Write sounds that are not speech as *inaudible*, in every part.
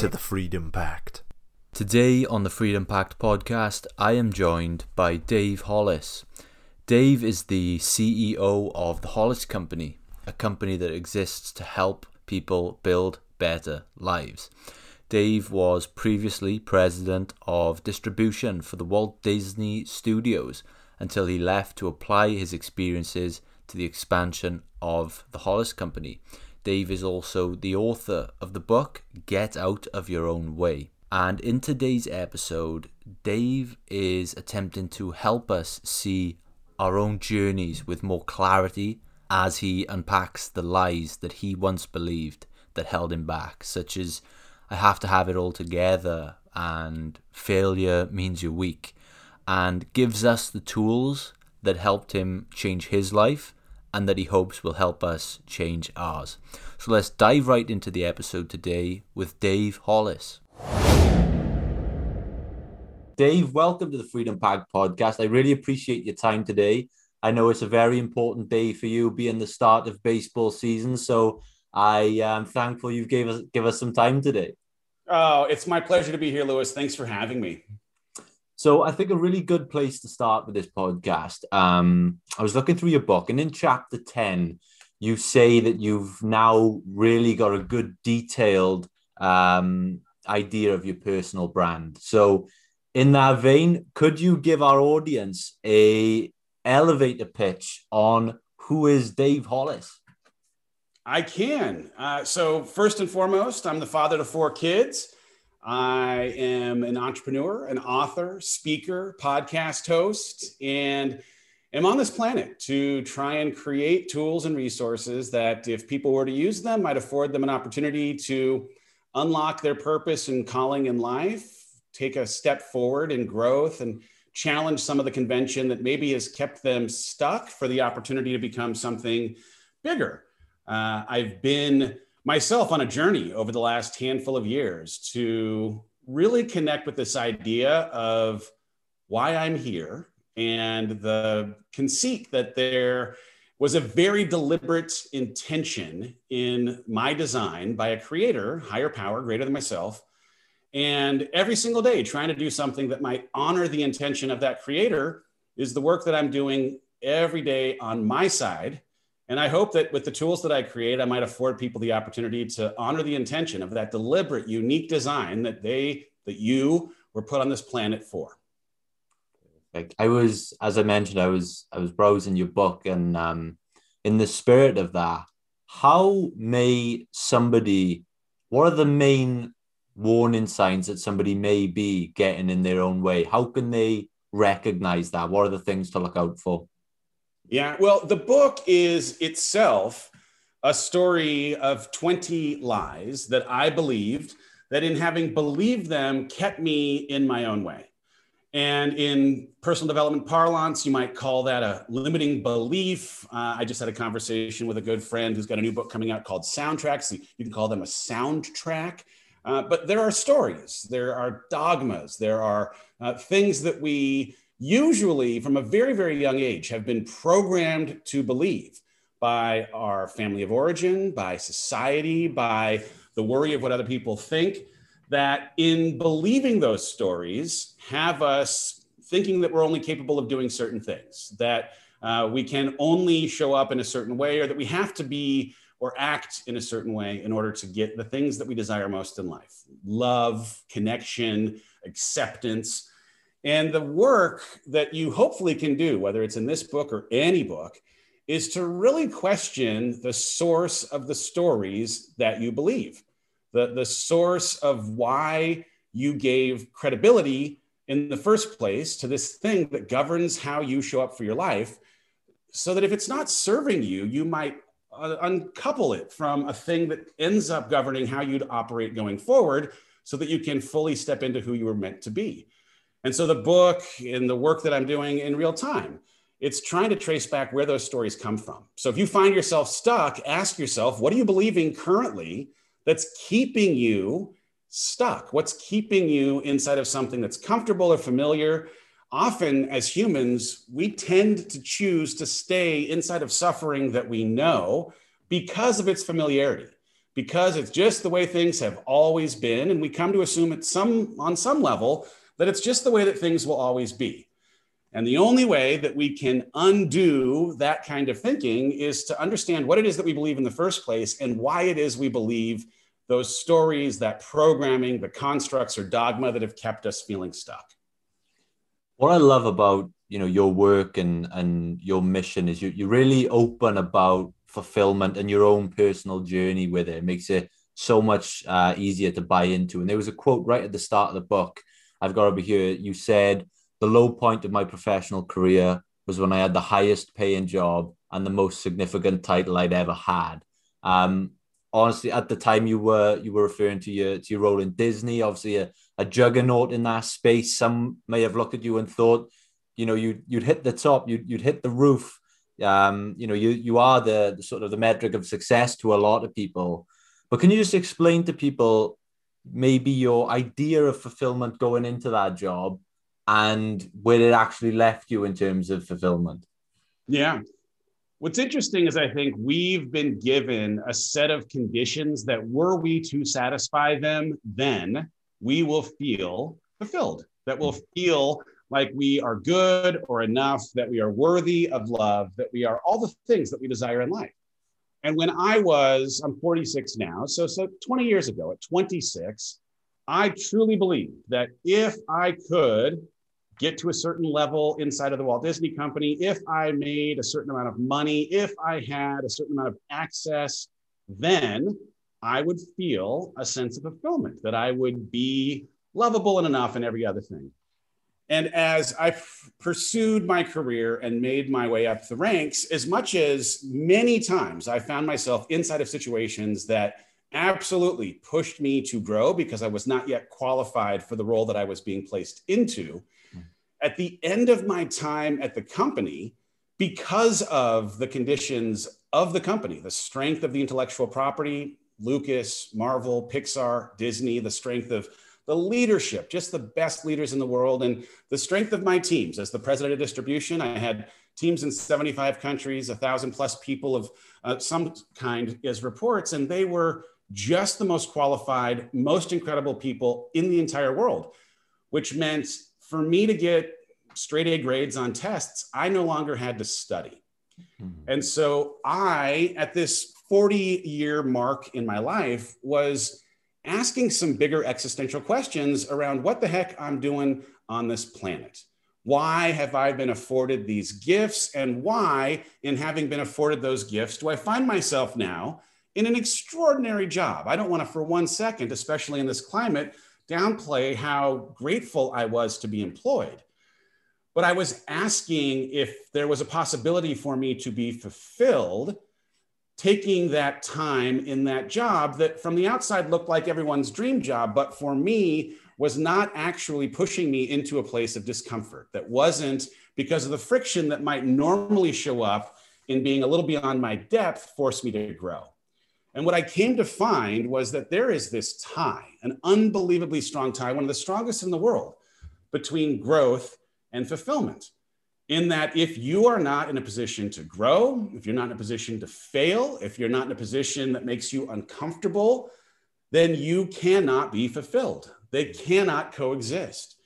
to the Freedom Pact. Today on the Freedom Pact podcast, I am joined by Dave Hollis. Dave is the CEO of the Hollis Company, a company that exists to help people build better lives. Dave was previously president of distribution for the Walt Disney Studios until he left to apply his experiences to the expansion of the Hollis Company. Dave is also the author of the book Get Out of Your Own Way. And in today's episode, Dave is attempting to help us see our own journeys with more clarity as he unpacks the lies that he once believed that held him back, such as I have to have it all together and failure means you're weak, and gives us the tools that helped him change his life and that he hopes will help us change ours. So let's dive right into the episode today with Dave Hollis. Dave, welcome to the Freedom Pact podcast. I really appreciate your time today. I know it's a very important day for you, being the start of baseball season. So I am thankful you've gave us give us some time today. Oh, it's my pleasure to be here, Lewis. Thanks for having me. So I think a really good place to start with this podcast. Um, I was looking through your book, and in chapter ten, you say that you've now really got a good detailed um, idea of your personal brand. So, in that vein, could you give our audience a elevator pitch on who is Dave Hollis? I can. Uh, so, first and foremost, I'm the father to four kids. I am an entrepreneur, an author, speaker, podcast host, and am on this planet to try and create tools and resources that, if people were to use them, might afford them an opportunity to unlock their purpose and calling in life, take a step forward in growth, and challenge some of the convention that maybe has kept them stuck for the opportunity to become something bigger. Uh, I've been myself on a journey over the last handful of years to really connect with this idea of why I'm here and the conceit that there was a very deliberate intention in my design by a creator, higher power, greater than myself. And every single day, trying to do something that might honor the intention of that creator is the work that I'm doing every day on my side. And I hope that with the tools that I create, I might afford people the opportunity to honor the intention of that deliberate, unique design that they, that you were put on this planet for. Like I was, as I mentioned, I was I was browsing your book, and um, in the spirit of that, how may somebody? What are the main warning signs that somebody may be getting in their own way? How can they recognize that? What are the things to look out for? Yeah, well, the book is itself a story of 20 lies that I believed that in having believed them kept me in my own way. And in personal development parlance, you might call that a limiting belief. Uh, I just had a conversation with a good friend who's got a new book coming out called Soundtracks. You can call them a soundtrack. Uh, but there are stories, there are dogmas, there are uh, things that we usually, from a very, very young age, have been programmed to believe by our family of origin, by society, by the worry of what other people think that in believing those stories have us thinking that we're only capable of doing certain things, that uh, we can only show up in a certain way, or that we have to be or act in a certain way in order to get the things that we desire most in life love, connection, acceptance. And the work that you hopefully can do, whether it's in this book or any book, is to really question the source of the stories that you believe the, the source of why you gave credibility in the first place to this thing that governs how you show up for your life so that if it's not serving you you might uh, uncouple it from a thing that ends up governing how you'd operate going forward so that you can fully step into who you were meant to be. And so the book and the work that I'm doing in real time, it's trying to trace back where those stories come from. So if you find yourself stuck, ask yourself, what are you believing currently that's keeping you stuck? What's keeping you inside of something that's comfortable or familiar? Often, as humans, we tend to choose to stay inside of suffering that we know because of its familiarity, because it's just the way things have always been. And we come to assume at some, on some level that it's just the way that things will always be. And the only way that we can undo that kind of thinking is to understand what it is that we believe in the first place and why it is we believe those stories, that programming, the constructs or dogma that have kept us feeling stuck. What I love about you know your work and and your mission is you you're really open about fulfillment and your own personal journey with it. It makes it so much uh, easier to buy into. And there was a quote right at the start of the book. I've got over here. You said the low point of my professional career was when I had the highest paying job and the most significant title I'd ever had. Um, honestly, at the time you were you were referring to your to your role in Disney, obviously a, a juggernaut in that space. Some may have looked at you and thought, you know, you you'd hit the top, you'd you'd hit the roof. Um, you know, you you are the, the sort of the metric of success to a lot of people. But can you just explain to people maybe your idea of fulfillment going into that job and where it actually left you in terms of fulfillment? Yeah. What's interesting is I think we've been given a set of conditions that were we to satisfy them, then we will feel fulfilled, that we'll feel like we are good or enough, that we are worthy of love, that we are all the things that we desire in life. And when I was, I'm 46 now, so so 20 years ago at 26, I truly believed that if I could get to a certain level inside of the Walt Disney Company, if I made a certain amount of money, if I had a certain amount of access, then I would feel a sense of fulfillment, that I would be lovable and enough and every other thing. And as I f- pursued my career and made my way up the ranks, as much as many times I found myself inside of situations that absolutely pushed me to grow because I was not yet qualified for the role that I was being placed into. Hmm. At the end of my time at the company, because of the conditions of the company, the strength of the intellectual property, Lucas, Marvel, Pixar, Disney, the strength of the leadership, just the best leaders in the world, and the strength of my teams. As the president of distribution, I had teams in 75 countries, a thousand plus people of uh, some kind as reports, and they were just the most qualified, most incredible people in the entire world, which meant for me to get straight A grades on tests, I no longer had to study. Mm-hmm. And so I, at this 40 year mark in my life, was asking some bigger existential questions around what the heck I'm doing on this planet. Why have I been afforded these gifts? And why, in having been afforded those gifts, do I find myself now in an extraordinary job? I don't want to, for one second, especially in this climate, downplay how grateful I was to be employed. But I was asking if there was a possibility for me to be fulfilled taking that time in that job that from the outside looked like everyone's dream job, but for me was not actually pushing me into a place of discomfort. That wasn't because of the friction that might normally show up in being a little beyond my depth, forced me to grow. And what I came to find was that there is this tie, an unbelievably strong tie, one of the strongest in the world, between growth and fulfillment. In that, if you are not in a position to grow, if you're not in a position to fail, if you're not in a position that makes you uncomfortable, then you cannot be fulfilled. They cannot coexist.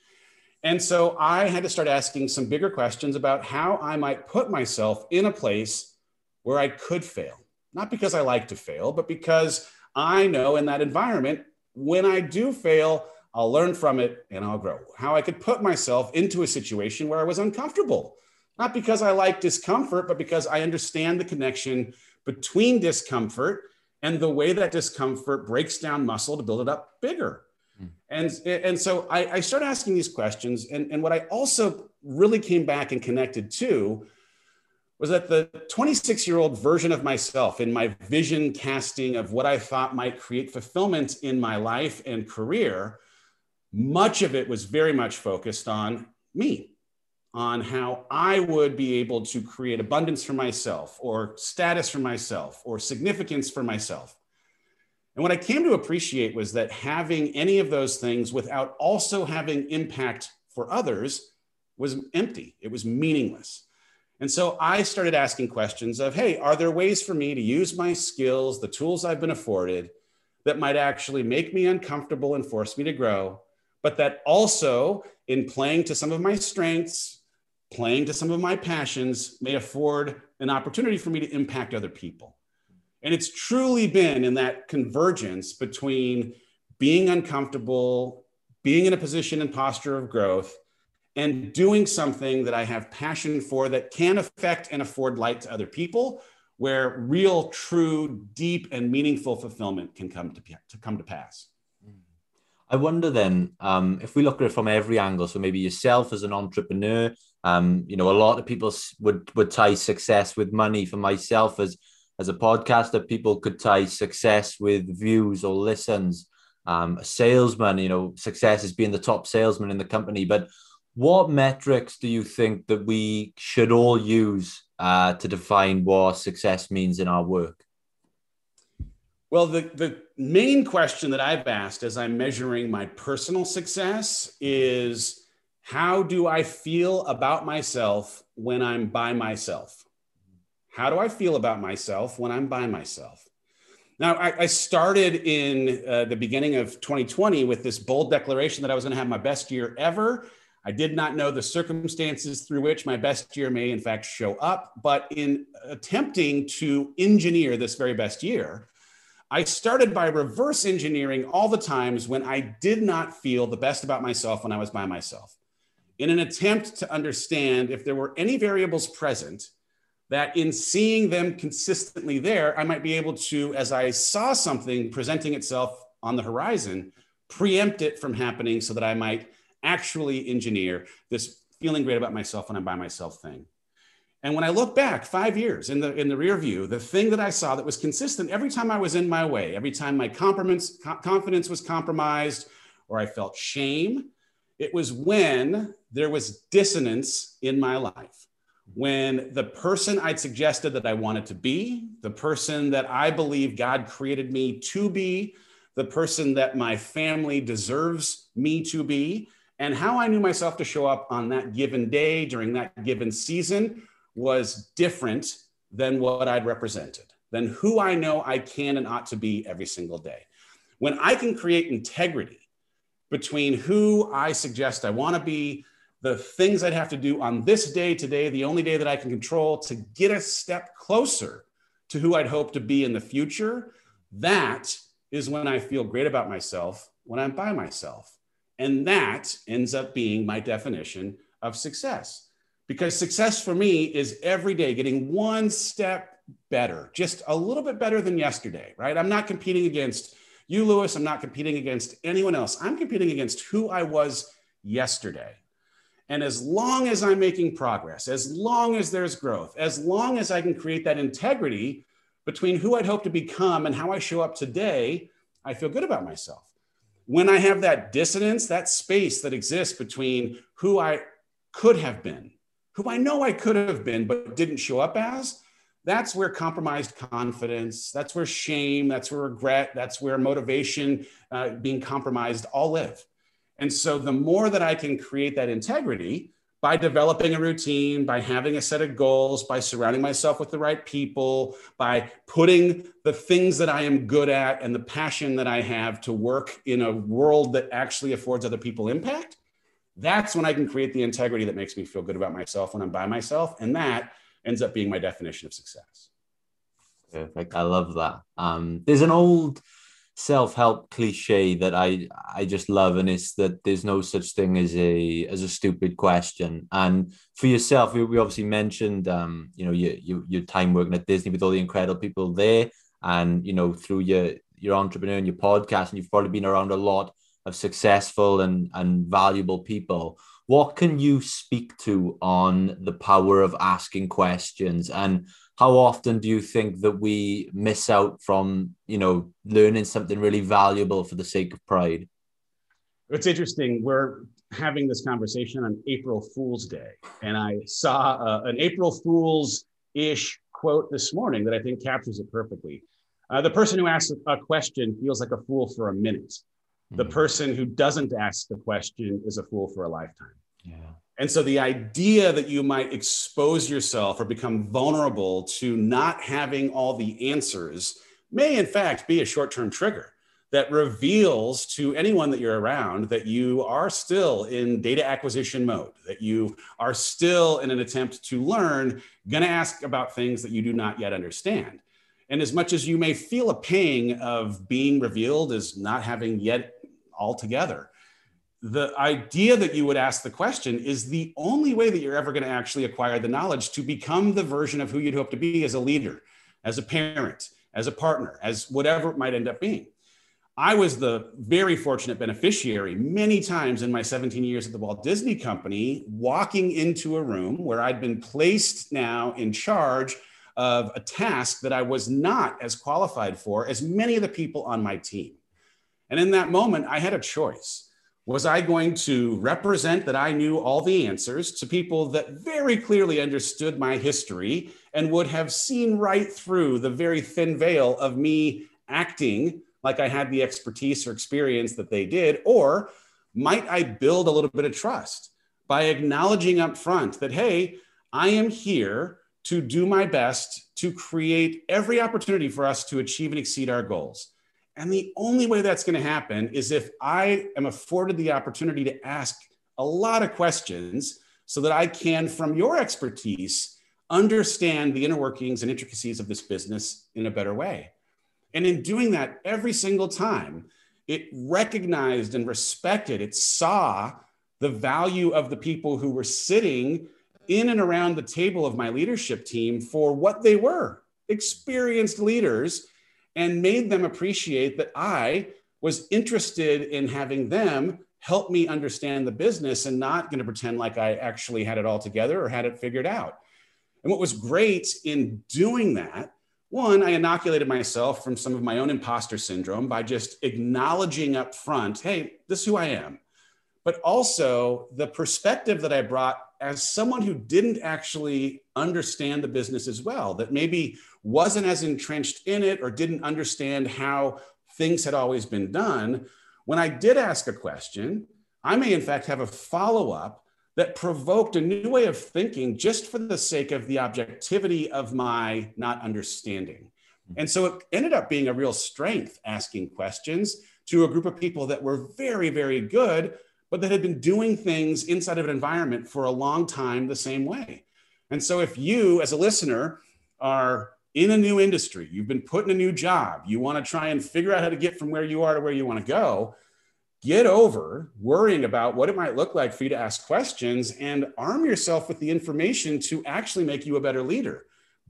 And so I had to start asking some bigger questions about how I might put myself in a place where I could fail not because I like to fail, but because I know in that environment, when I do fail, I'll learn from it and I'll grow. How I could put myself into a situation where I was uncomfortable, not because I like discomfort, but because I understand the connection between discomfort and the way that discomfort breaks down muscle to build it up bigger. Mm. And, and so I, I started asking these questions. And, and what I also really came back and connected to was that the 26 year old version of myself in my vision casting of what I thought might create fulfillment in my life and career, much of it was very much focused on me, on how I would be able to create abundance for myself, or status for myself, or significance for myself. And what I came to appreciate was that having any of those things without also having impact for others was empty, it was meaningless. And so I started asking questions of, hey, are there ways for me to use my skills, the tools I've been afforded, that might actually make me uncomfortable and force me to grow, but that also, in playing to some of my strengths, playing to some of my passions, may afford an opportunity for me to impact other people. And it's truly been in that convergence between being uncomfortable, being in a position and posture of growth, and doing something that I have passion for that can affect and afford light to other people, where real, true, deep, and meaningful fulfillment can come to, to come to pass. I wonder then um, if we look at it from every angle. So maybe yourself as an entrepreneur, um, you know, a lot of people would would tie success with money. For myself as as a podcaster, people could tie success with views or listens. Um, a salesman, you know, success is being the top salesman in the company. But what metrics do you think that we should all use uh, to define what success means in our work? Well, the, the main question that I've asked as I'm measuring my personal success is how do I feel about myself when I'm by myself? How do I feel about myself when I'm by myself? Now, I, I started in uh, the beginning of 2020 with this bold declaration that I was going to have my best year ever I did not know the circumstances through which my best year may, in fact, show up. But in attempting to engineer this very best year, I started by reverse engineering all the times when I did not feel the best about myself when I was by myself, in an attempt to understand if there were any variables present that in seeing them consistently there, I might be able to, as I saw something presenting itself on the horizon, preempt it from happening so that I might actually engineer this feeling great about myself when I'm by myself thing. And when I look back five years in the in the rear view, the thing that I saw that was consistent every time I was in my way, every time my confidence was compromised or I felt shame, it was when there was dissonance in my life. When the person I'd suggested that I wanted to be, the person that I believe God created me to be, the person that my family deserves me to be, and how I knew myself to show up on that given day during that given season was different than what I'd represented, than who I know I can and ought to be every single day. When I can create integrity between who I suggest I want to be, the things I'd have to do on this day today, the only day that I can control to get a step closer to who I'd hope to be in the future, that is when I feel great about myself when I'm by myself. And that ends up being my definition of success. Because success for me is every day getting one step better, just a little bit better than yesterday, right? I'm not competing against you, Lewis. I'm not competing against anyone else. I'm competing against who I was yesterday. And as long as I'm making progress, as long as there's growth, as long as I can create that integrity between who I'd hope to become and how I show up today, I feel good about myself when I have that dissonance, that space that exists between who I could have been, who I know I could have been, but didn't show up as, that's where compromised confidence, that's where shame, that's where regret, that's where motivation uh, being compromised all live. And so the more that I can create that integrity, by developing a routine, by having a set of goals, by surrounding myself with the right people, by putting the things that I am good at and the passion that I have to work in a world that actually affords other people impact, that's when I can create the integrity that makes me feel good about myself when I'm by myself. And that ends up being my definition of success. Perfect. I love that. Um, there's an old self-help cliche that I I just love, and it's that there's no such thing as a as a stupid question. And for yourself, we, we obviously mentioned um, you know your, your your time working at Disney with all the incredible people there, and you know through your your entrepreneur and your podcast, and you've probably been around a lot of successful and, and valuable people. What can you speak to on the power of asking questions and how often do you think that we miss out from, you know, learning something really valuable for the sake of pride? It's interesting. We're having this conversation on April Fool's Day, and I saw uh, an April Fool's ish quote this morning that I think captures it perfectly. Uh, the person who asks a question feels like a fool for a minute. The hmm. person who doesn't ask the question is a fool for a lifetime. Yeah. And so the idea that you might expose yourself or become vulnerable to not having all the answers may, in fact, be a short term trigger that reveals to anyone that you're around that you are still in data acquisition mode, that you are still in an attempt to learn, going to ask about things that you do not yet understand. And as much as you may feel a pang of being revealed as not having yet altogether, the idea that you would ask the question is the only way that you're ever going to actually acquire the knowledge to become the version of who you'd hope to be as a leader, as a parent, as a partner, as whatever it might end up being. I was the very fortunate beneficiary many times in my 17 years at the Walt Disney Company, walking into a room where I'd been placed now in charge of a task that I was not as qualified for as many of the people on my team. And in that moment, I had a choice. Was I going to represent that I knew all the answers to people that very clearly understood my history and would have seen right through the very thin veil of me acting like I had the expertise or experience that they did? Or might I build a little bit of trust by acknowledging up front that, hey, I am here to do my best to create every opportunity for us to achieve and exceed our goals. And the only way that's going to happen is if I am afforded the opportunity to ask a lot of questions so that I can, from your expertise, understand the inner workings and intricacies of this business in a better way. And in doing that every single time, it recognized and respected, it saw the value of the people who were sitting in and around the table of my leadership team for what they were experienced leaders and made them appreciate that I was interested in having them help me understand the business and not going to pretend like I actually had it all together or had it figured out. And what was great in doing that, one, I inoculated myself from some of my own imposter syndrome by just acknowledging up front, hey, this is who I am. But also the perspective that I brought as someone who didn't actually understand the business as well, that maybe wasn't as entrenched in it or didn't understand how things had always been done, when I did ask a question, I may in fact have a follow up that provoked a new way of thinking just for the sake of the objectivity of my not understanding. Hmm. And so it ended up being a real strength asking questions to a group of people that were very, very good but that had been doing things inside of an environment for a long time the same way. And so, if you, as a listener, are in a new industry, you've been put in a new job, you want to try and figure out how to get from where you are to where you want to go, get over worrying about what it might look like for you to ask questions and arm yourself with the information to actually make you a better leader.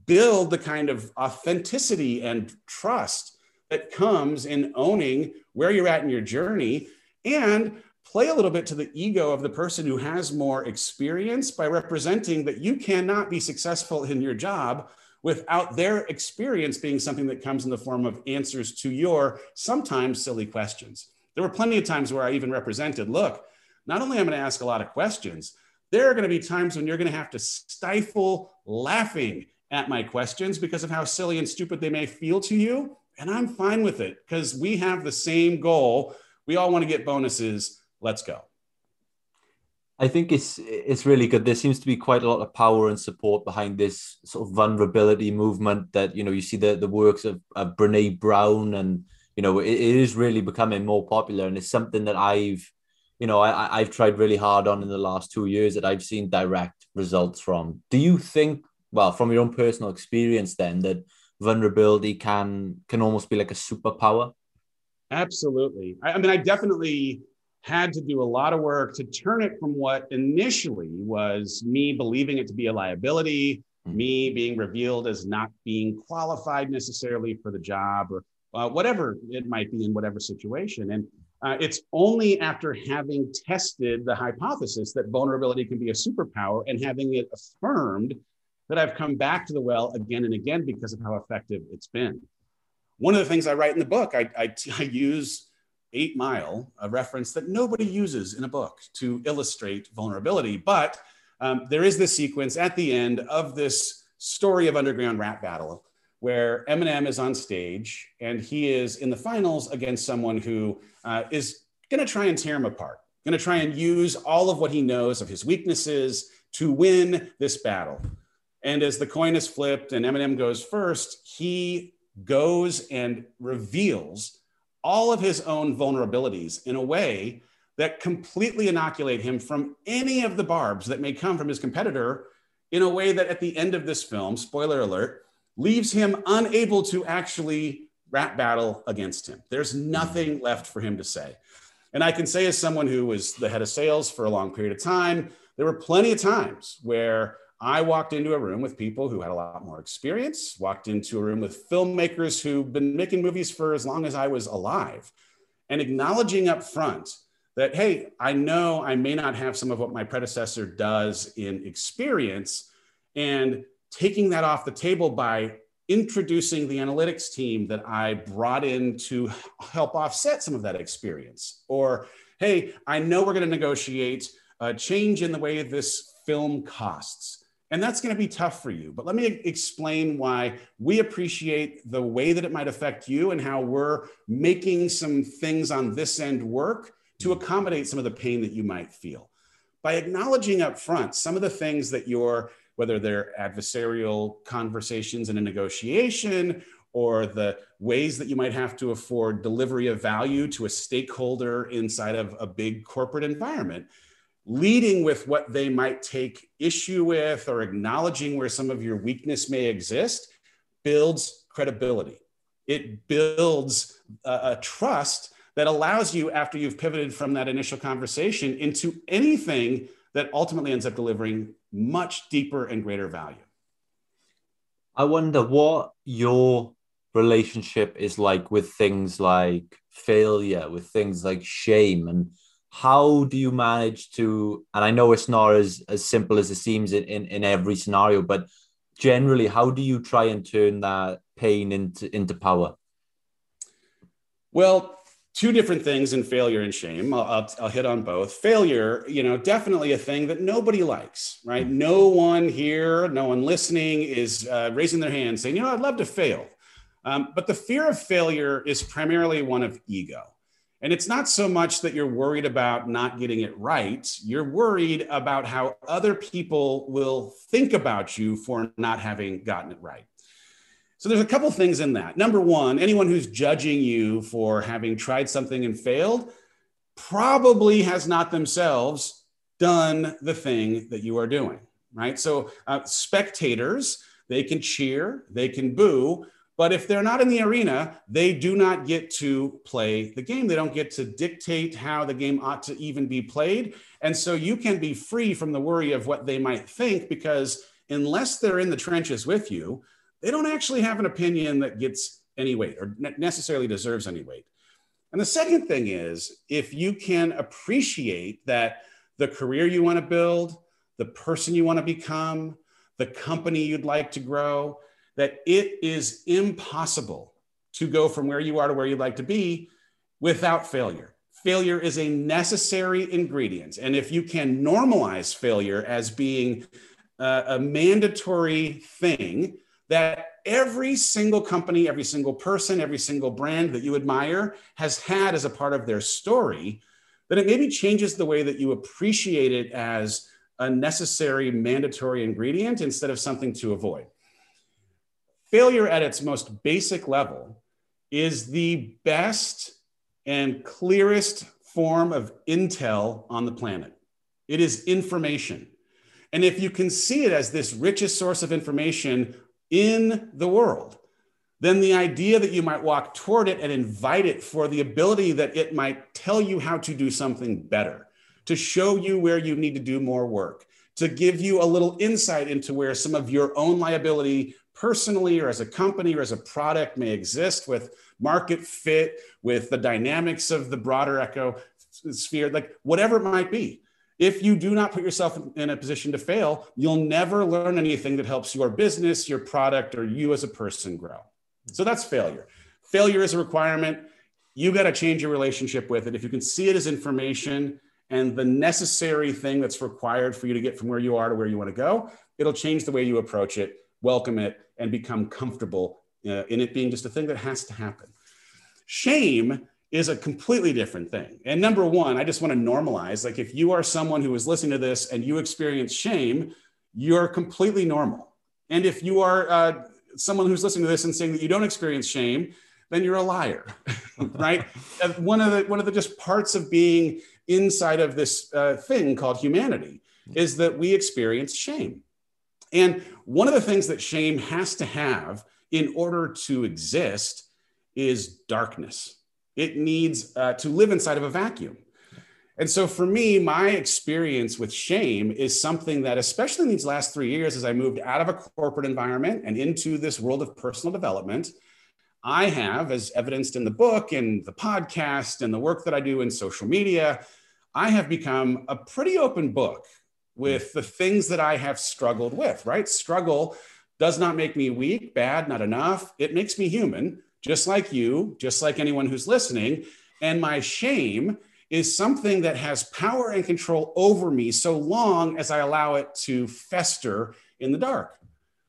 Build the kind of authenticity and trust that comes in owning where you're at in your journey and play a little bit to the ego of the person who has more experience by representing that you cannot be successful in your job without their experience being something that comes in the form of answers to your sometimes silly questions. There were plenty of times where I even represented look, not only am I going to ask a lot of questions, there are going to be times when you're going to have to stifle laughing at my questions because of how silly and stupid they may feel to you. And I'm fine with it because we have the same goal. We all want to get bonuses let's go. I think it's it's really good. There seems to be quite a lot of power and support behind this sort of vulnerability movement. That you know, you see the the works of, of Brene Brown, and you know, it, it is really becoming more popular, and it's something that I've, you know, I I've tried really hard on in the last two years that I've seen direct results from. Do you think, well, from your own personal experience, then that vulnerability can can almost be like a superpower? Absolutely. I, I mean, I definitely had to do a lot of work to turn it from what initially was me believing it to be a liability, mm-hmm. me being revealed as not being qualified necessarily for the job or uh, whatever it might be in whatever situation. And Uh, it's only after having tested the hypothesis that vulnerability can be a superpower and having it affirmed that I've come back to the well again and again because of how effective it's been. One of the things I write in the book, I, I, *laughs* I use Eight Mile, a reference that nobody uses in a book to illustrate vulnerability. But um, there is this sequence at the end of this story of underground rap battle where Eminem is on stage and he is in the finals against someone who uh, is going to try and tear him apart, going to try and use all of what he knows of his weaknesses to win this battle. And as the coin is flipped and Eminem goes first, he goes and reveals all of his own vulnerabilities in a way that completely inoculate him from any of the barbs that may come from his competitor in a way that at the end of this film, spoiler alert, leaves him unable to actually rap battle against him. There's nothing left for him to say. And I can say, as someone who was the head of sales for a long period of time, there were plenty of times where I walked into a room with people who had a lot more experience, walked into a room with filmmakers who've been making movies for as long as I was alive, and acknowledging up front that, hey, I know I may not have some of what my predecessor does in experience, and taking that off the table by introducing the analytics team that I brought in to help offset some of that experience. Or, hey, I know we're going to negotiate a change in the way this film costs. And that's going to be tough for you. But let me explain why we appreciate the way that it might affect you and how we're making some things on this end work to accommodate some of the pain that you might feel. By acknowledging up front some of the things that you're whether they're adversarial conversations in a negotiation or the ways that you might have to afford delivery of value to a stakeholder inside of a big corporate environment leading with what they might take issue with or acknowledging where some of your weakness may exist builds credibility it builds a, a trust that allows you after you've pivoted from that initial conversation into anything that ultimately ends up delivering much deeper and greater value. I wonder what your relationship is like with things like failure, with things like shame, and how do you manage to? And I know it's not as, as simple as it seems in, in, in every scenario, but generally, how do you try and turn that pain into, into power? Well, two different things in failure and shame. I'll, I'll, I'll, hit on both. Failure, you know, definitely a thing that nobody likes, right? No one here, no one listening is uh, raising their hand saying, you know, I'd love to fail. Um, but the fear of failure is primarily one of ego. And it's not so much that you're worried about not getting it right, you're worried about how other people will think about you for not having gotten it right. So there's a couple things in that. Number one, anyone who's judging you for having tried something and failed probably has not themselves done the thing that you are doing, right? So uh, spectators, they can cheer, they can boo, but if they're not in the arena, they do not get to play the game. They don't get to dictate how the game ought to even be played. And so you can be free from the worry of what they might think because unless they're in the trenches with you, they don't actually have an opinion that gets any weight or necessarily deserves any weight. And the second thing is if you can appreciate that the career you want to build, the person you want to become, the company you'd like to grow, that it is impossible to go from where you are to where you'd like to be without failure. Failure is a necessary ingredient. And if you can normalize failure as being a, mandatory thing, that every single company, every single person, every single brand that you admire has had as a part of their story, then it maybe changes the way that you appreciate it as a necessary, mandatory ingredient instead of something to avoid. Failure at its most basic level is the best and clearest form of intel on the planet. It is information. And if you can see it as this richest source of information in the world, then the idea that you might walk toward it and invite it for the ability that it might tell you how to do something better, to show you where you need to do more work, to give you a little insight into where some of your own liability personally or as a company or as a product may exist with market fit, with the dynamics of the broader echo sphere, like whatever it might be. If you do not put yourself in a position to fail, you'll never learn anything that helps your business, your product, or you as a person grow. So that's failure. Failure is a requirement. You got to change your relationship with it. If you can see it as information and the necessary thing that's required for you to get from where you are to where you want to go, it'll change the way you approach it, welcome it, and become comfortable uh, in it being just a thing that has to happen. Shame is a completely different thing. And number one, I just want to normalize like, if you are someone who is listening to this and you experience shame, you're completely normal. And if you are uh, someone who's listening to this and saying that you don't experience shame, then you're a liar, *laughs* right? one of the one of the just parts of being inside of this uh, thing called humanity is that we experience shame. And one of the things that shame has to have in order to exist is darkness it needs uh, to live inside of a vacuum. And so for me, my experience with shame is something that, especially in these last three years, as I moved out of a corporate environment and into this world of personal development, I have, as evidenced in the book and the podcast and the work that I do in social media, I have become a pretty open book with the things that I have struggled with, right? Struggle does not make me weak, bad, not enough. It makes me human just like you, just like anyone who's listening. And my shame is something that has power and control over me so long as I allow it to fester in the dark.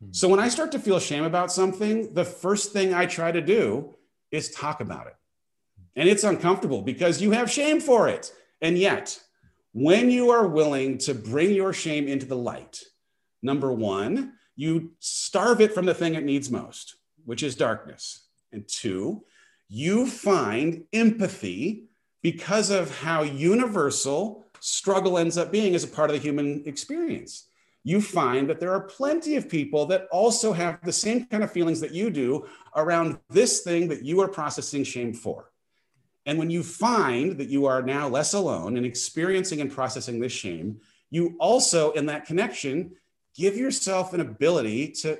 Hmm. So when I start to feel shame about something, the first thing I try to do is talk about it. And it's uncomfortable because you have shame for it. And yet, when you are willing to bring your shame into the light, number one, you starve it from the thing it needs most, which is darkness. And two, you find empathy because of how universal struggle ends up being as a part of the human experience. You find that there are plenty of people that also have the same kind of feelings that you do around this thing that you are processing shame for. And when you find that you are now less alone in experiencing and processing this shame, you also, in that connection, give yourself an ability to,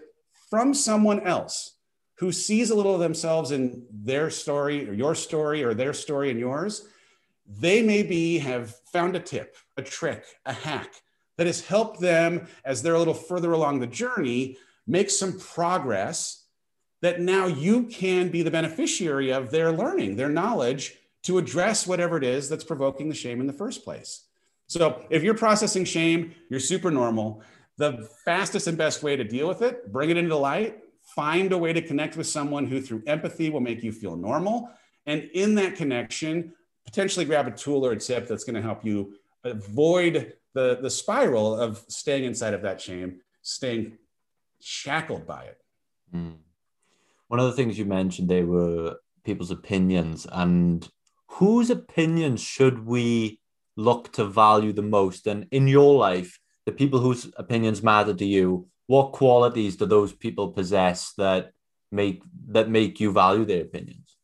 from someone else, who sees a little of themselves in their story or your story or their story and yours, they maybe have found a tip, a trick, a hack that has helped them as they're a little further along the journey make some progress that now you can be the beneficiary of their learning, their knowledge to address whatever it is that's provoking the shame in the first place. So if you're processing shame, you're super normal. The fastest and best way to deal with it, bring it into the light, find a way to connect with someone who through empathy will make you feel normal and in that connection potentially grab a tool or a tip that's going to help you avoid the, the spiral of staying inside of that shame staying shackled by it mm. One of the things you mentioned they were people's opinions and whose opinions should we look to value the most? And in your life the people whose opinions matter to you what qualities do those people possess that make that make you value their opinions?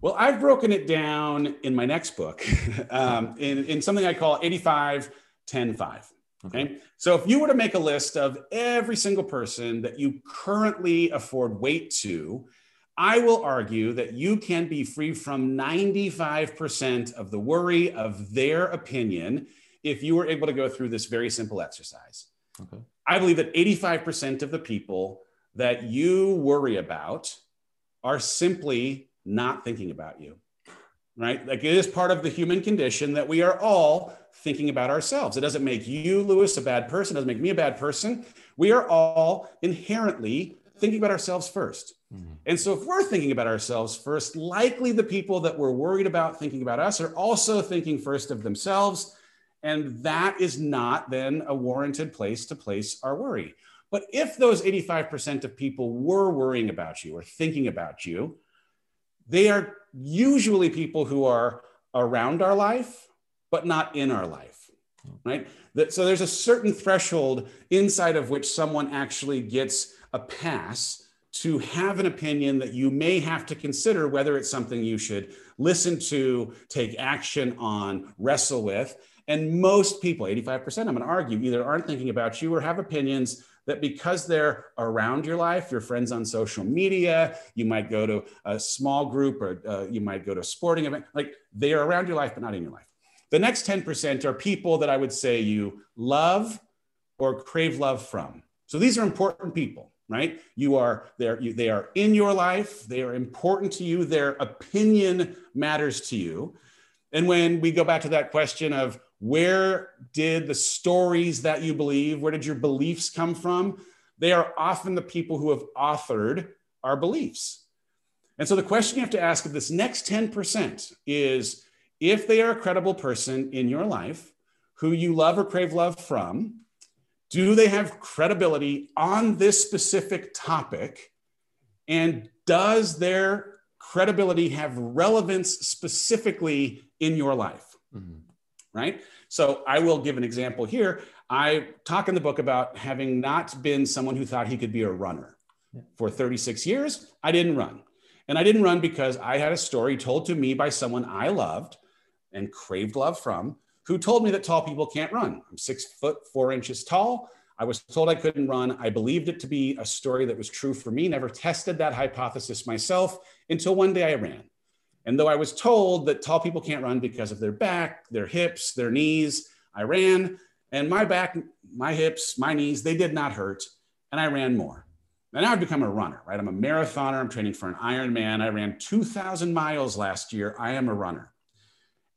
Well i've broken it down in my next book *laughs* um, in, in something i call 85 10 5 okay? okay so if you were to make a list of every single person that you currently afford weight to I will argue that you can be free from 95% of the worry of their opinion if you were able to go through this very simple exercise. Okay. I believe that 85% of the people that you worry about are simply not thinking about you, right? Like it is part of the human condition that we are all thinking about ourselves. It doesn't make you, Lewis, a bad person, it doesn't make me a bad person. We are all inherently thinking about ourselves 1st mm-hmm. And so, if we're thinking about ourselves first, likely the people that we're worried about thinking about us are also thinking first of themselves and that is not then a warranted place to place our worry. But if those 85% of people were worrying about you or thinking about you, they are usually people who are around our life, but not in our life, right? So there's a certain threshold inside of which someone actually gets a pass to have an opinion that you may have to consider whether it's something you should listen to, take action on, wrestle with. And most people, 85%, I'm going to argue, either aren't thinking about you or have opinions that because they're around your life, your friends on social media, you might go to a small group or uh, you might go to a sporting event, like they are around your life, but not in your life. The next 10% are people that I would say you love or crave love from. So these are important people, right? You are there, you, they are in your life, they are important to you, their opinion matters to you. And when we go back to that question of where did the stories that you believe, where did your beliefs come from? They are often the people who have authored our beliefs. And so the question you have to ask of this next 10% is if they are a credible person in your life who you love or crave love from, do they have credibility on this specific topic? And does their credibility have relevance specifically in your life? Mm-hmm right? So I will give an example here. I talk in the book about having not been someone who thought he could be a runner. For 36 years, I didn't run. And I didn't run because I had a story told to me by someone I loved and craved love from, who told me that tall people can't run. I'm six foot four inches tall. I was told I couldn't run. I believed it to be a story that was true for me, never tested that hypothesis myself until one day I ran. And though I was told that tall people can't run because of their back, their hips, their knees, I ran and my back, my hips, my knees, they did not hurt. And I ran more. And now I've become a runner, right? I'm a marathoner. I'm training for an Ironman. I ran 2,000 miles last year. I am a runner.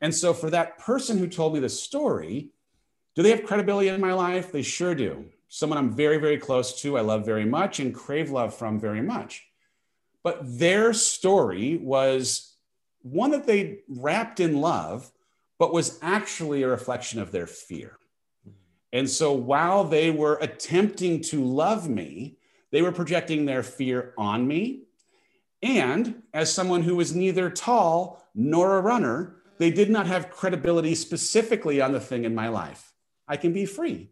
And so for that person who told me the story, do they have credibility in my life? They sure do. Someone I'm very, very close to, I love very much and crave love from very much. But their story was one that they wrapped in love, but was actually a reflection of their fear. And so while they were attempting to love me, they were projecting their fear on me. And as someone who was neither tall nor a runner, they did not have credibility specifically on the thing in my life. I can be free.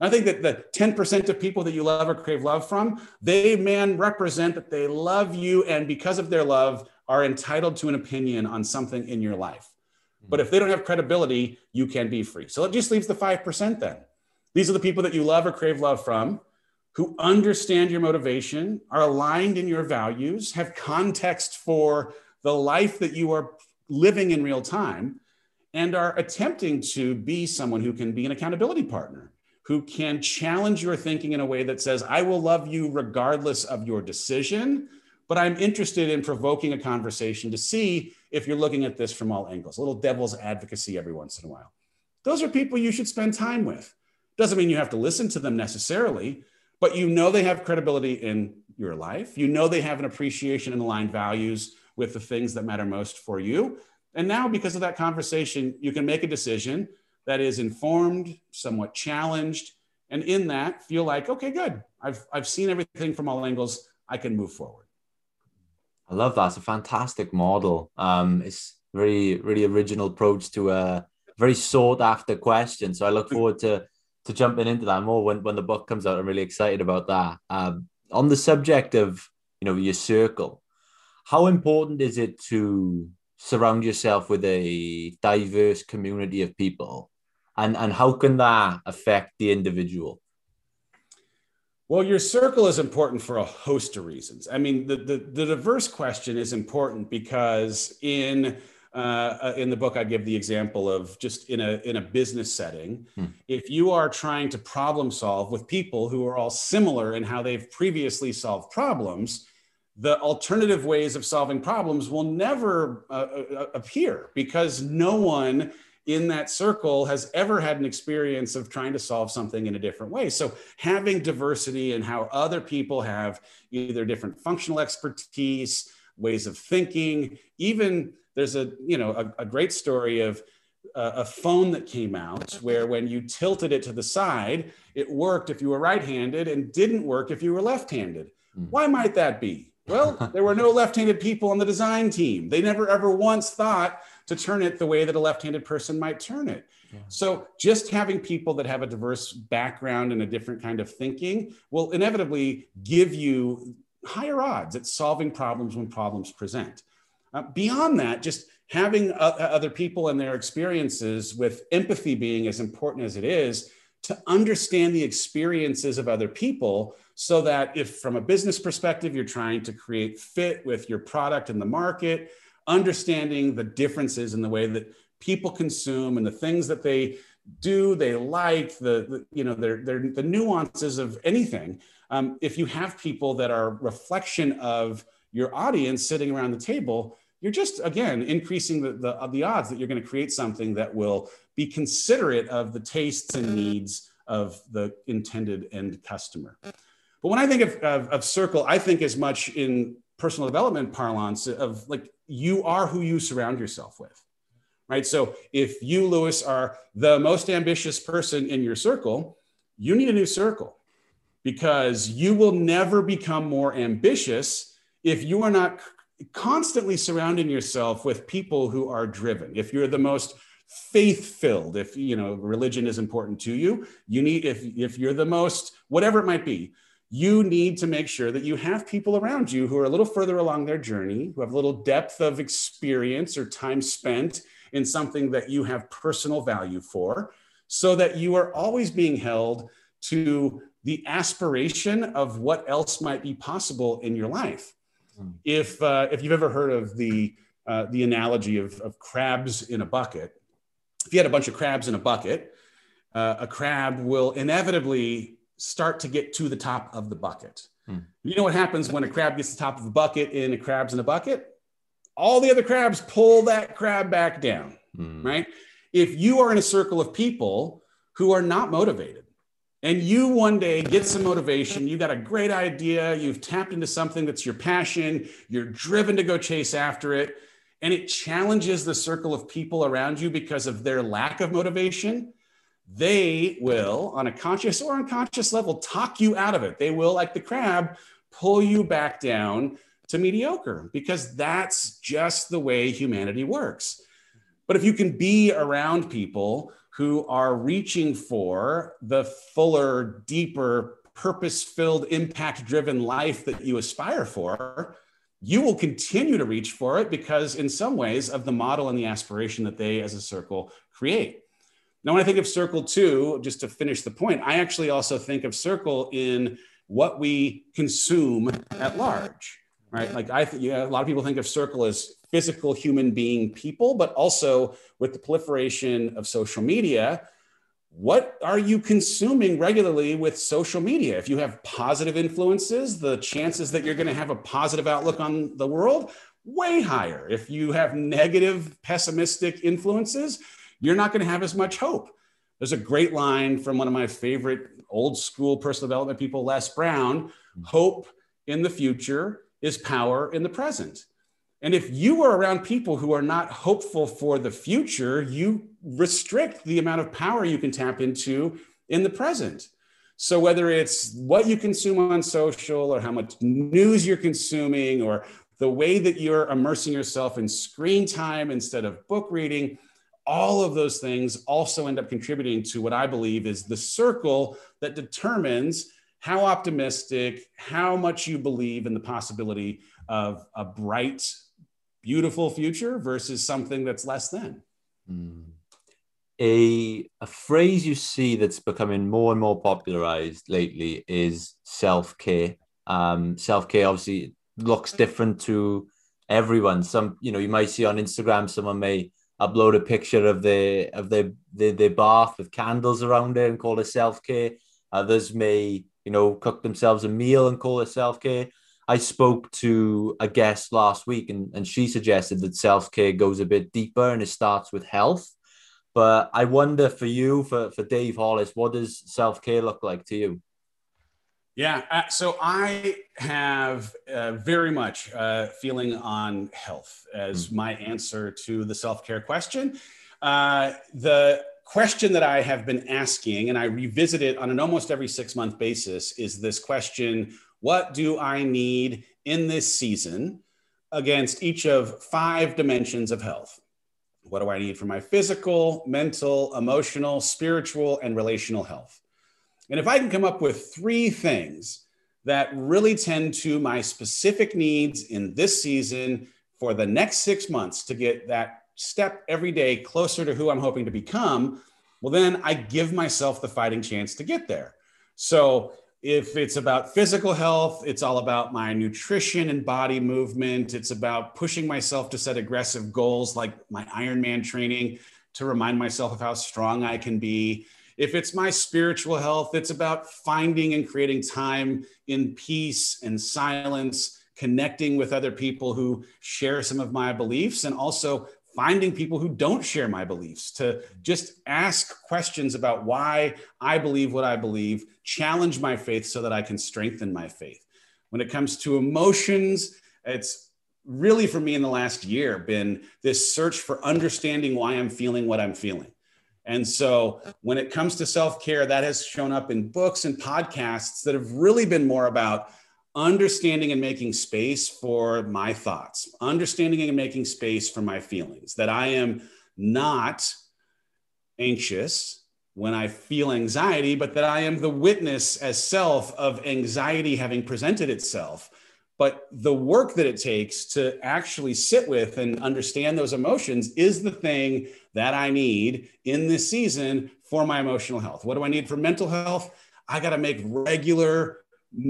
I think that the 10% of people that you love or crave love from, they man represent that they love you. And because of their love, are entitled to an opinion on something in your life. Hmm. But if they don't have credibility, you can be free. So it just leaves the 5% then. These are the people that you love or crave love from who understand your motivation, are aligned in your values, have context for the life that you are living in real time, and are attempting to be someone who can be an accountability partner, who can challenge your thinking in a way that says, I will love you regardless of your decision but I'm interested in provoking a conversation to see if you're looking at this from all angles, a little devil's advocacy every once in a while. Those are people you should spend time with. Doesn't mean you have to listen to them necessarily, but you know they have credibility in your life. You know they have an appreciation and aligned values with the things that matter most for you. And now, because of that conversation, you can make a decision that is informed, somewhat challenged, and in that, feel like, okay, good. I've, I've seen everything from all angles. I can move forward. I love that. It's a fantastic model. Um, it's very, really original approach to a very sought after question. So I look forward to to jumping into that more when, when the book comes out. I'm really excited about that. Um, on the subject of you know your circle, how important is it to surround yourself with a diverse community of people, and and how can that affect the individual? Well, your circle is important for a host of reasons. I mean, the, the, the diverse question is important because in uh, uh, in the book, I give the example of just in a in a business setting, hmm. if you are trying to problem solve with people who are all similar in how they've previously solved problems, the alternative ways of solving problems will never uh, uh appear because no one in that circle has ever had an experience of trying to solve something in a different way. So having diversity and how other people have either different functional expertise, ways of thinking, even there's a you know a, a great story of uh, a phone that came out where when you tilted it to the side, it worked if you were right-handed and didn't work if you were left-handed. Mm. Why might that be? Well, there were no left-handed people on the design team. They never ever once thought to turn it the way that a left-handed person might turn it. Yeah. So just having people that have a diverse background and a different kind of thinking will inevitably give you higher odds at solving problems when problems present. Uh, beyond that, just having uh, other people and their experiences with empathy being as important as it is to understand the experiences of other people so that if from a business perspective you're trying to create fit with your product in the market understanding the differences in the way that people consume and the things that they do they like the, the you know they're, they're, the nuances of anything. Um, if you have people that are reflection of your audience sitting around the table you're just again increasing the, the, the odds that you're going to create something that will be considerate of the tastes and needs of the intended end customer. But when i think of, of, of circle i think as much in personal development parlance of like you are who you surround yourself with right so if you lewis are the most ambitious person in your circle you need a new circle because you will never become more ambitious if you are not constantly surrounding yourself with people who are driven. If you're the most faith filled, if you know religion is important to you, you need if if you're the most whatever it might be, you need to make sure that you have people around you who are a little further along their journey, who have a little depth of experience or time spent in something that you have personal value for, so that you are always being held to the aspiration of what else might be possible in your life. If uh, if you've ever heard of the uh, the analogy of, of crabs in a bucket, if you had a bunch of crabs in a bucket, uh, a crab will inevitably start to get to the top of the bucket. Hmm. You know what happens when a crab gets to the top of a bucket in a crab's in a bucket? All the other crabs pull that crab back down, hmm. right? If you are in a circle of people who are not motivated, and you one day get some motivation, you got a great idea, you've tapped into something that's your passion, you're driven to go chase after it, and it challenges the circle of people around you because of their lack of motivation, they will, on a conscious or unconscious level, talk you out of it. They will, like the crab, pull you back down to mediocre because that's just the way humanity works. But if you can be around people who are reaching for the fuller, deeper, purpose filled, impact driven life that you aspire for, you will continue to reach for it because, in some ways, of the model and the aspiration that they as a circle create. Now, when I think of Circle 2, just to finish the point, I actually also think of Circle in what we consume at large, right? Like, I think yeah, a lot of people think of Circle as physical human being people, but also with the proliferation of social media, what are you consuming regularly with social media? If you have positive influences, the chances that you're going to have a positive outlook on the world way higher. If you have negative, pessimistic influences, you're not going to have as much hope. There's a great line from one of my favorite old school personal development people, Les Brown mm-hmm. hope in the future is power in the present. And if you are around people who are not hopeful for the future, you restrict the amount of power you can tap into in the present. So, whether it's what you consume on social or how much news you're consuming or the way that you're immersing yourself in screen time instead of book reading, all of those things also end up contributing to what I believe is the circle that determines how optimistic, how much you believe in the possibility of a bright beautiful future versus something that's less than. Mm. A, a phrase you see that's becoming more and more popularized lately is self care. Um, self care obviously looks different to everyone. Some, you know, you might see on Instagram, someone may upload a picture of their of their their, their bath with candles around it and call it self care. Others may, you know, cook themselves a meal and call it self care. I spoke to a guest last week and, and she suggested that self care goes a bit deeper and it starts with health. But I wonder for you, for, for Dave Hollis, what does self care look like to you? Yeah, uh, so I have uh, very much uh, feeling on health as mm. my answer to the self care question. Uh, the question that I have been asking, and I revisit it on an almost every six month basis, is this question what do I need in this season against each of five dimensions of health? What do I need for my physical, mental, emotional, spiritual, and relational health? And if I can come up with three things that really tend to my specific needs in this season for the next six months to get that step every day closer to who I'm hoping to become, well, then I give myself the fighting chance to get there. So if it's about physical health, it's all about my nutrition and body movement. It's about pushing myself to set aggressive goals like my Ironman training to remind myself of how strong I can be. If it's my spiritual health, it's about finding and creating time in peace and silence, connecting with other people who share some of my beliefs, and also finding people who don't share my beliefs to just ask questions about why I believe what I believe, challenge my faith so that I can strengthen my faith. When it comes to emotions, it's really for me in the last year been this search for understanding why I'm feeling what I'm feeling. And so when it comes to self care, that has shown up in books and podcasts that have really been more about understanding and making space for my thoughts, understanding and making space for my feelings, that I am not anxious when I feel anxiety, but that I am the witness as self of anxiety having presented itself. But the work that it takes to actually sit with and understand those emotions is the thing that I need in this season for my emotional health. What do I need for mental health? I got to make regular,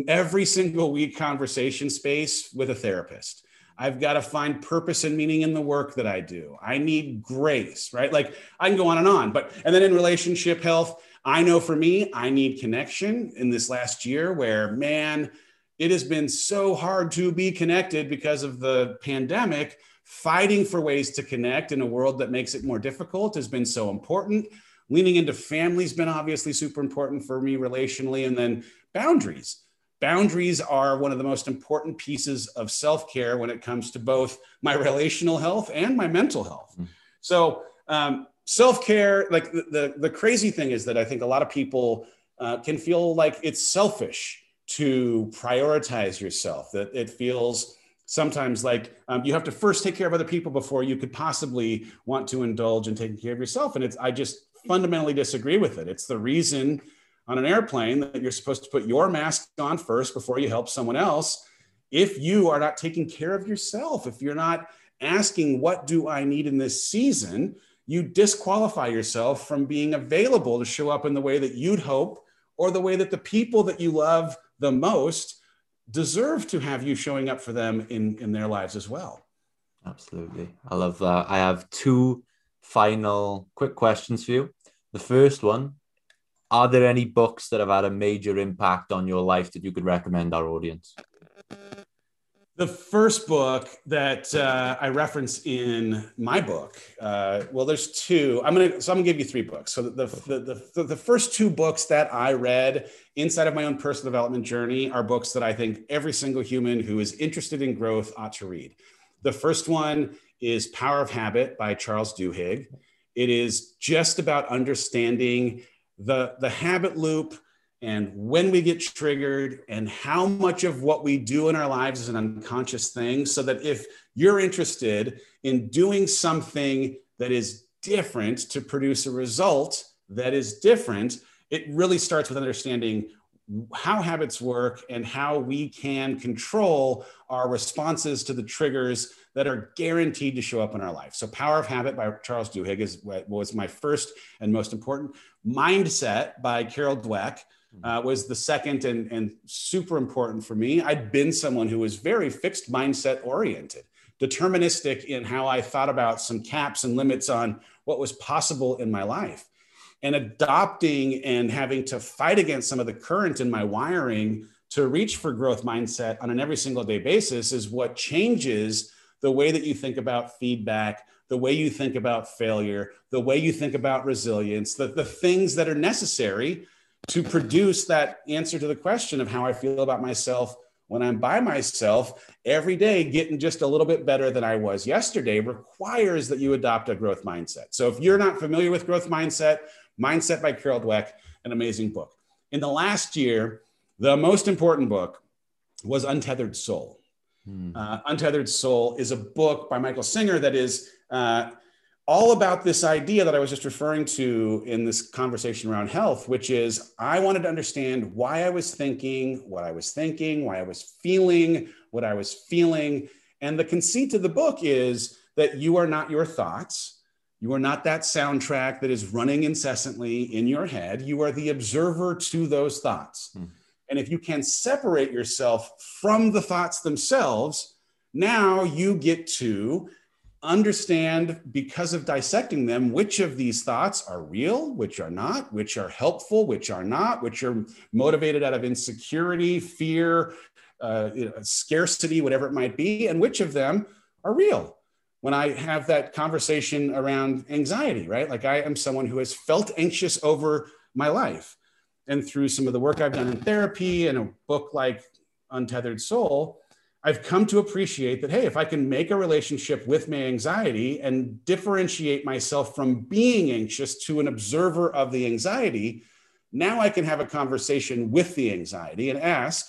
every single week conversation space with a therapist. I've got to find purpose and meaning in the work that I do. I need grace, right? Like I can go on and on, but and then in relationship health, I know for me, I need connection in this last year where man, it has been so hard to be connected because of the pandemic. Fighting for ways to connect in a world that makes it more difficult has been so important. Leaning into family has been obviously super important for me relationally, and then boundaries. Boundaries are one of the most important pieces of self care when it comes to both my relational health and my mental health. Mm. So, um, self care, like the, the, the, crazy thing is that I think a lot of people uh, can feel like it's selfish to prioritize yourself, that it feels sometimes like um, you have to first take care of other people before you could possibly want to indulge in taking care of yourself. And it's, I just fundamentally disagree with it. It's the reason on an airplane that you're supposed to put your mask on first before you help someone else. If you are not taking care of yourself, if you're not asking, what do I need in this season? You disqualify yourself from being available to show up in the way that you'd hope or the way that the people that you love the most deserve to have you showing up for them in, in their lives as well. Absolutely. I love that. I have two final quick questions for you. The first one Are there any books that have had a major impact on your life that you could recommend our audience? The first book that uh, I reference in my book, uh, well, there's two. I'm gonna so I'm gonna give you three books. So the the, the the first two books that I read inside of my own personal development journey are books that I think every single human who is interested in growth ought to read. The first one is Power of Habit by Charles Duhigg. It is just about understanding the the habit loop and when we get triggered and how much of what we do in our lives is an unconscious thing so that if you're interested in doing something that is different to produce a result that is different it really starts with understanding how habits work and how we can control our responses to the triggers that are guaranteed to show up in our life. So, Power of Habit by Charles Duhigg is what was my first and most important. Mindset by Carol Dweck uh, was the second and, and super important for me. I'd been someone who was very fixed mindset oriented, deterministic in how I thought about some caps and limits on what was possible in my life. And adopting and having to fight against some of the current in my wiring to reach for growth mindset on an every single day basis is what changes the way that you think about feedback, the way you think about failure, the way you think about resilience, the, the things that are necessary to produce that answer to the question of how I feel about myself when I'm by myself every day, getting just a little bit better than I was yesterday requires that you adopt a growth mindset. So if you're not familiar with growth mindset, Mindset by Carol Dweck, an amazing book. In the last year, the most important book was Untethered Soul. Hmm. Uh, Untethered Soul is a book by Michael Singer that is uh, all about this idea that I was just referring to in this conversation around health, which is I wanted to understand why I was thinking, what I was thinking, why I was feeling, what I was feeling. And the conceit of the book is that you are not your thoughts. You are not that soundtrack that is running incessantly in your head. You are the observer to those thoughts. Mm. And if you can separate yourself from the thoughts themselves, now you get to understand because of dissecting them which of these thoughts are real which are not which are helpful which are not which are motivated out of insecurity fear uh, you know, scarcity whatever it might be and which of them are real? When i have that conversation around anxiety right? Like i am someone who has felt anxious over my life. And through some of the work i've done in therapy and a book like untethered soul I've come to appreciate that, hey, if I can make a relationship with my anxiety and differentiate myself from being anxious to an observer of the anxiety, now I can have a conversation with the anxiety and ask,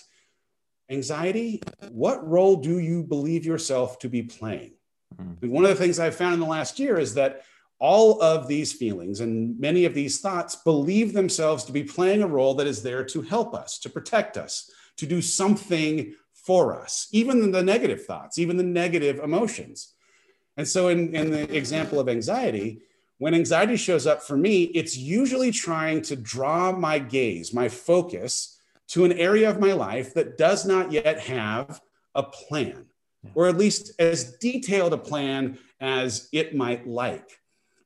anxiety, what role do you believe yourself to be playing? Mm-hmm. One of the things I've found in the last year is that all of these feelings and many of these thoughts believe themselves to be playing a role that is there to help us, to protect us, to do something for us, even the negative thoughts, even the negative emotions. And so, in, in the example of anxiety, when anxiety shows up for me, it's usually trying to draw my gaze, my focus to an area of my life that does not yet have a plan, or at least as detailed a plan as it might like.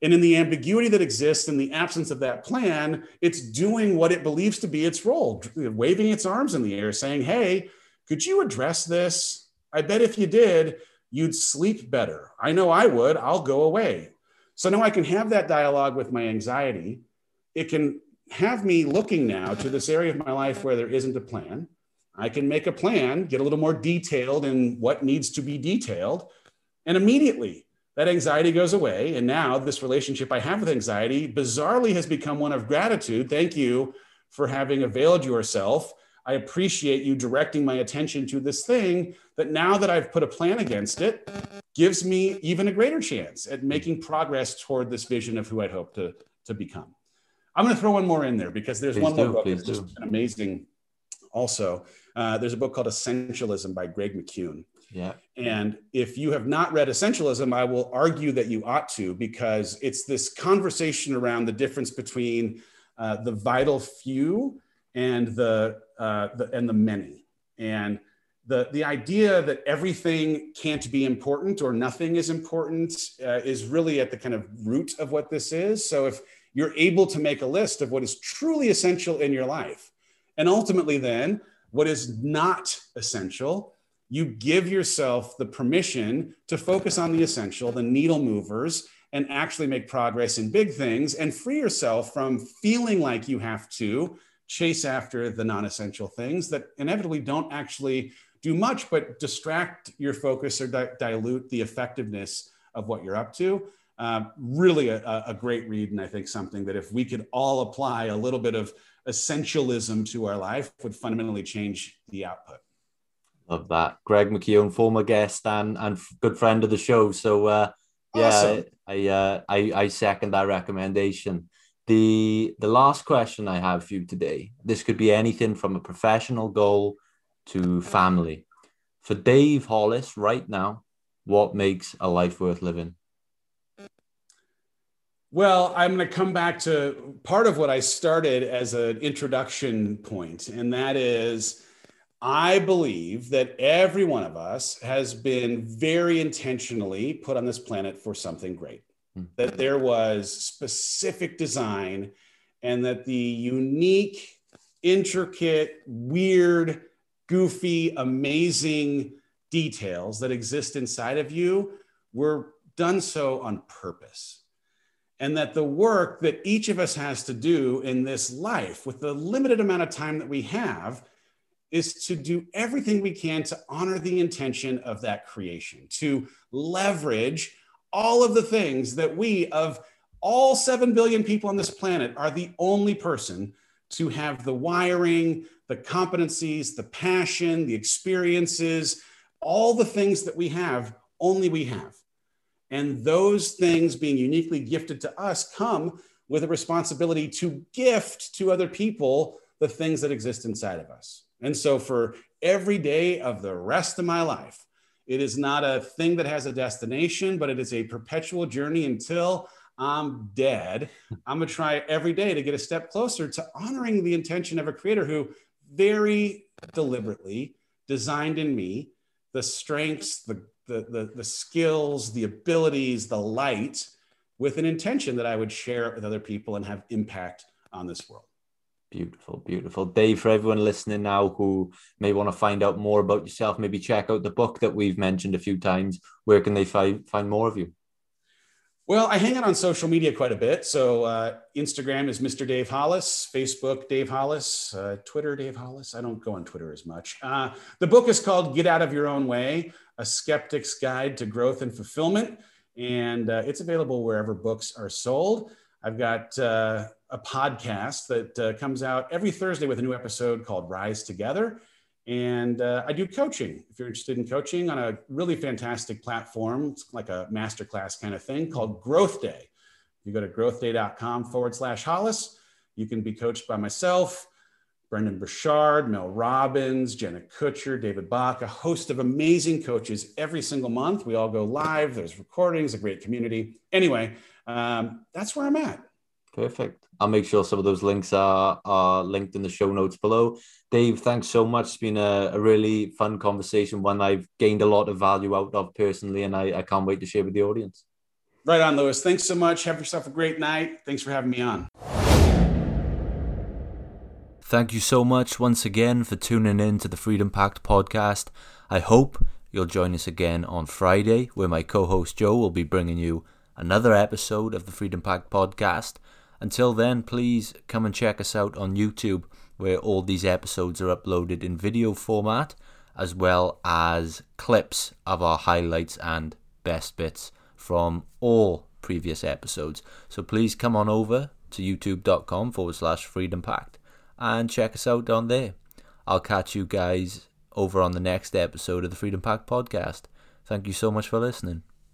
And in the ambiguity that exists in the absence of that plan, it's doing what it believes to be its role, waving its arms in the air, saying, Hey, could you address this? I bet if you did, you'd sleep better. I know I would. I'll go away. So now I can have that dialogue with my anxiety. It can have me looking now to this area of my life where there isn't a plan. I can make a plan, get a little more detailed in what needs to be detailed. And immediately that anxiety goes away. And now this relationship I have with anxiety bizarrely has become one of gratitude. Thank you for having availed yourself I appreciate you directing my attention to this thing that now that I've put a plan against it gives me even a greater chance at making progress toward this vision of who I'd hope to, to become. I'm going to throw one more in there because there's please one do, more book that's do. just amazing. Also, uh, there's a book called Essentialism by Greg McKeown. Yeah. And if you have not read Essentialism, I will argue that you ought to because it's this conversation around the difference between uh, the vital few and the, uh, the and the many. And the the idea that everything can't be important or nothing is important uh, is really at the kind of root of what this is. So if you're able to make a list of what is truly essential in your life and ultimately then what is not essential you give yourself the permission to focus on the essential the needle movers and actually make progress in big things and free yourself from feeling like you have to chase after the non essential things that inevitably don't actually do much but distract your focus or di- dilute the effectiveness of what you're up to. Uh, really a, a, great read, and I think something that if we could all apply a little bit of essentialism to our life would fundamentally change the output. Love that. Greg McKeown, former guest and, and good friend of the show. So, uh, yeah, awesome. I, uh, I, I second that recommendation. The the last question I have for you today, this could be anything from a professional goal to family. For Dave Hollis right now, what makes a life worth living? Well, I'm going to come back to part of what I started as an introduction point, and that is I believe that every one of us has been very intentionally put on this planet for something great Hmm. that there was specific design and that the unique, intricate, weird, goofy, amazing details that exist inside of you were done so on purpose. And that the work that each of us has to do in this life, with the limited amount of time that we have, is to do everything we can to honor the intention of that creation, to leverage all of the things that we, of all 7 billion people on this planet, are the only person to have the wiring, the competencies, the passion, the experiences, all the things that we have, only we have. And those things being uniquely gifted to us come with a responsibility to gift to other people the things that exist inside of us. And so for every day of the rest of my life, it is not a thing that has a destination, but it is a perpetual journey until I'm dead. I'm going to try every day to get a step closer to honoring the intention of a creator who very deliberately designed in me the strengths, the, the, the, the skills, the abilities, the light with an intention that I would share it with other people and have impact on this world. Beautiful, beautiful. Dave, for everyone listening now who may want to find out more about yourself, maybe check out the book that we've mentioned a few times. Where can they find find more of you? Well, I hang out on social media quite a bit. So uh, Instagram is Mr. Dave Hollis, Facebook Dave Hollis, uh, Twitter Dave Hollis. I don't go on Twitter as much. Uh, the book is called Get Out of Your Own Way: A Skeptic's Guide to Growth and Fulfillment, and uh, it's available wherever books are sold. I've got uh, a podcast that uh, comes out every Thursday with a new episode called Rise Together. And uh, I do coaching. If you're interested in coaching on a really fantastic platform, it's like a masterclass kind of thing called Growth Day. You go to growthday.com forward slash Hollis. You can be coached by myself, Brendon Burchard, Mel Robbins, Jenna Kutcher, David Bach, a host of amazing coaches every single month. We all go live. There's recordings, a great community. Anyway, um, that's where I'm at. Perfect. I'll make sure some of those links are, are linked in the show notes below. Dave, thanks so much. It's been a, a really fun conversation, one I've gained a lot of value out of personally, and I, I can't wait to share with the audience. Right on, Lewis. Thanks so much. Have yourself a great night. Thanks for having me on. Thank you so much once again for tuning in to the Freedom Pact podcast. I hope you'll join us again on Friday, where my co host Joe will be bringing you another episode of the Freedom Pact podcast. Until then, please come and check us out on YouTube, where all these episodes are uploaded in video format, as well as clips of our highlights and best bits from all previous episodes. So please come on over to youtube.com forward slash freedom pact and check us out on there. I'll catch you guys over on the next episode of the Freedom Pact podcast. Thank you so much for listening.